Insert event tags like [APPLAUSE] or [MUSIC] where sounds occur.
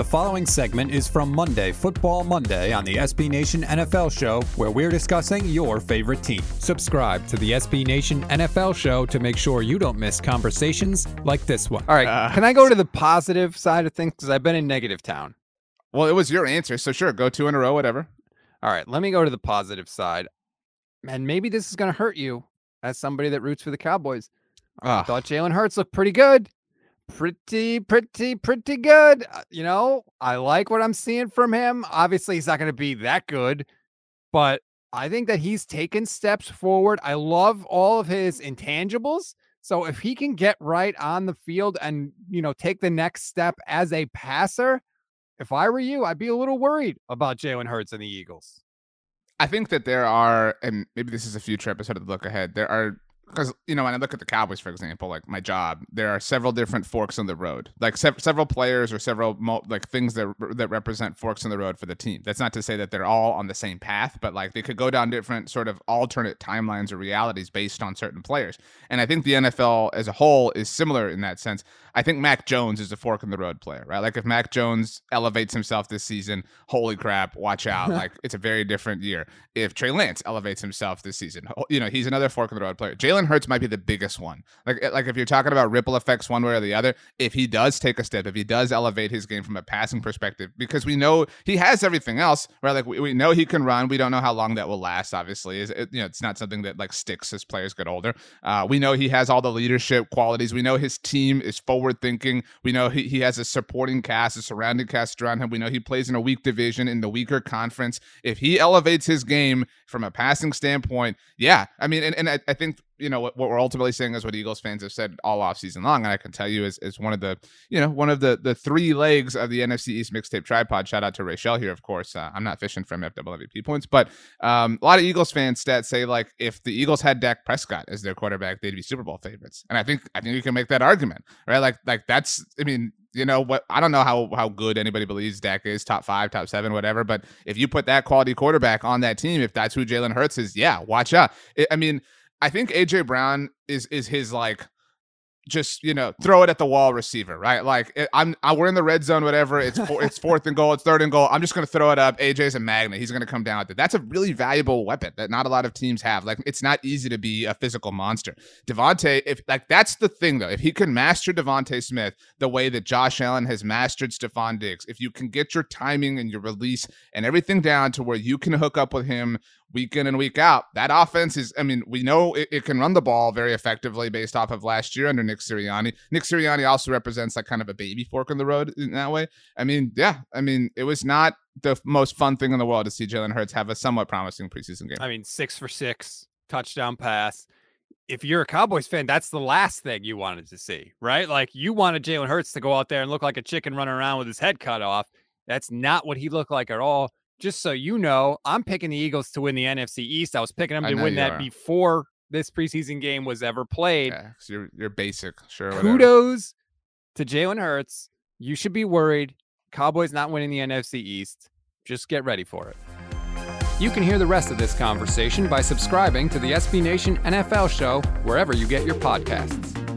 The following segment is from Monday, Football Monday, on the SB Nation NFL Show, where we're discussing your favorite team. Subscribe to the SB Nation NFL Show to make sure you don't miss conversations like this one. All right, uh, can I go to the positive side of things? Because I've been in negative town. Well, it was your answer, so sure, go two in a row, whatever. All right, let me go to the positive side. And maybe this is going to hurt you as somebody that roots for the Cowboys. I ah. thought Jalen Hurts looked pretty good. Pretty, pretty, pretty good. Uh, You know, I like what I'm seeing from him. Obviously, he's not going to be that good, but I think that he's taken steps forward. I love all of his intangibles. So if he can get right on the field and, you know, take the next step as a passer, if I were you, I'd be a little worried about Jalen Hurts and the Eagles. I think that there are, and maybe this is a future episode of the look ahead. There are because you know when I look at the Cowboys, for example, like my job, there are several different forks in the road, like sev- several players or several mo- like things that that represent forks in the road for the team. That's not to say that they're all on the same path, but like they could go down different sort of alternate timelines or realities based on certain players. And I think the NFL as a whole is similar in that sense. I think Mac Jones is a fork in the road player, right? Like if Mac Jones elevates himself this season, holy crap, watch out! [LAUGHS] like it's a very different year. If Trey Lance elevates himself this season, you know he's another fork in the road player. Jalen Hurts might be the biggest one. Like eh, like if you're talking about ripple effects one way or the other, if he does take a step, if he does elevate his game from a passing perspective, because we know he has everything else, right? Like we, we know he can run. We don't know how long that will last. Obviously, is it, you know it's not something that like sticks as players get older. Uh, we know he has all the leadership qualities. We know his team is forward thinking. We know he, he has a supporting cast, a surrounding cast around him. We know he plays in a weak division in the weaker conference. If he elevates his game from a passing standpoint, yeah. I mean, and, and I, I think you know what, what we're ultimately saying is what Eagles fans have said all off season long, and I can tell you is, is one of the you know one of the the three legs of the NFC East mixtape tripod. Shout out to Rachel here, of course. Uh, I'm not fishing for FWP points, but um, a lot of Eagles fans stats say like if the Eagles had Dak Prescott as their quarterback, they'd be Super Bowl favorites, and I think I think you can make that argument, right? Like like that's I mean you know what I don't know how how good anybody believes Dak is, top five, top seven, whatever. But if you put that quality quarterback on that team, if that's who Jalen Hurts is, yeah, watch out. I I mean, I think AJ Brown is is his like just you know throw it at the wall receiver, right? Like it, I'm, I, we're in the red zone, whatever. It's four, it's [LAUGHS] fourth and goal, it's third and goal. I'm just gonna throw it up. AJ's a magnet. He's gonna come down with it. That's a really valuable weapon that not a lot of teams have. Like it's not easy to be a physical monster. DeVonta, if like that's the thing though, if he can master DeVonta Smith the way that Josh Allen has mastered Stefon Diggs, if you can get your timing and your release and everything down to where you can hook up with him week in and week out. That offense is, I mean, we know it, it, can run the ball very effectively based off of last year under Nick Sirianni. Nick Sirianni also represents like kind of a baby fork in the road in that way. I mean, yeah, I mean, it was not the most fun thing in the world to see Jalen Hurts have a somewhat promising preseason game. I mean, six for six, touchdown pass. If you're a Cowboys fan, that's the last thing you wanted to see, right? Like you wanted Jalen Hurts to go out there and look like a chicken running around with his head cut off. That's not what he looked like at all just so you know, I'm picking the Eagles to win the NFC East. I was picking them to win that are. before this preseason game was ever played. Yeah, you're you're basic, sure. Kudos to Jalen Hurts. You should be worried. Cowboys not winning the NFC East. Just get ready for it. You can hear the rest of this conversation by subscribing to the SB Nation NFL show wherever you get your podcasts.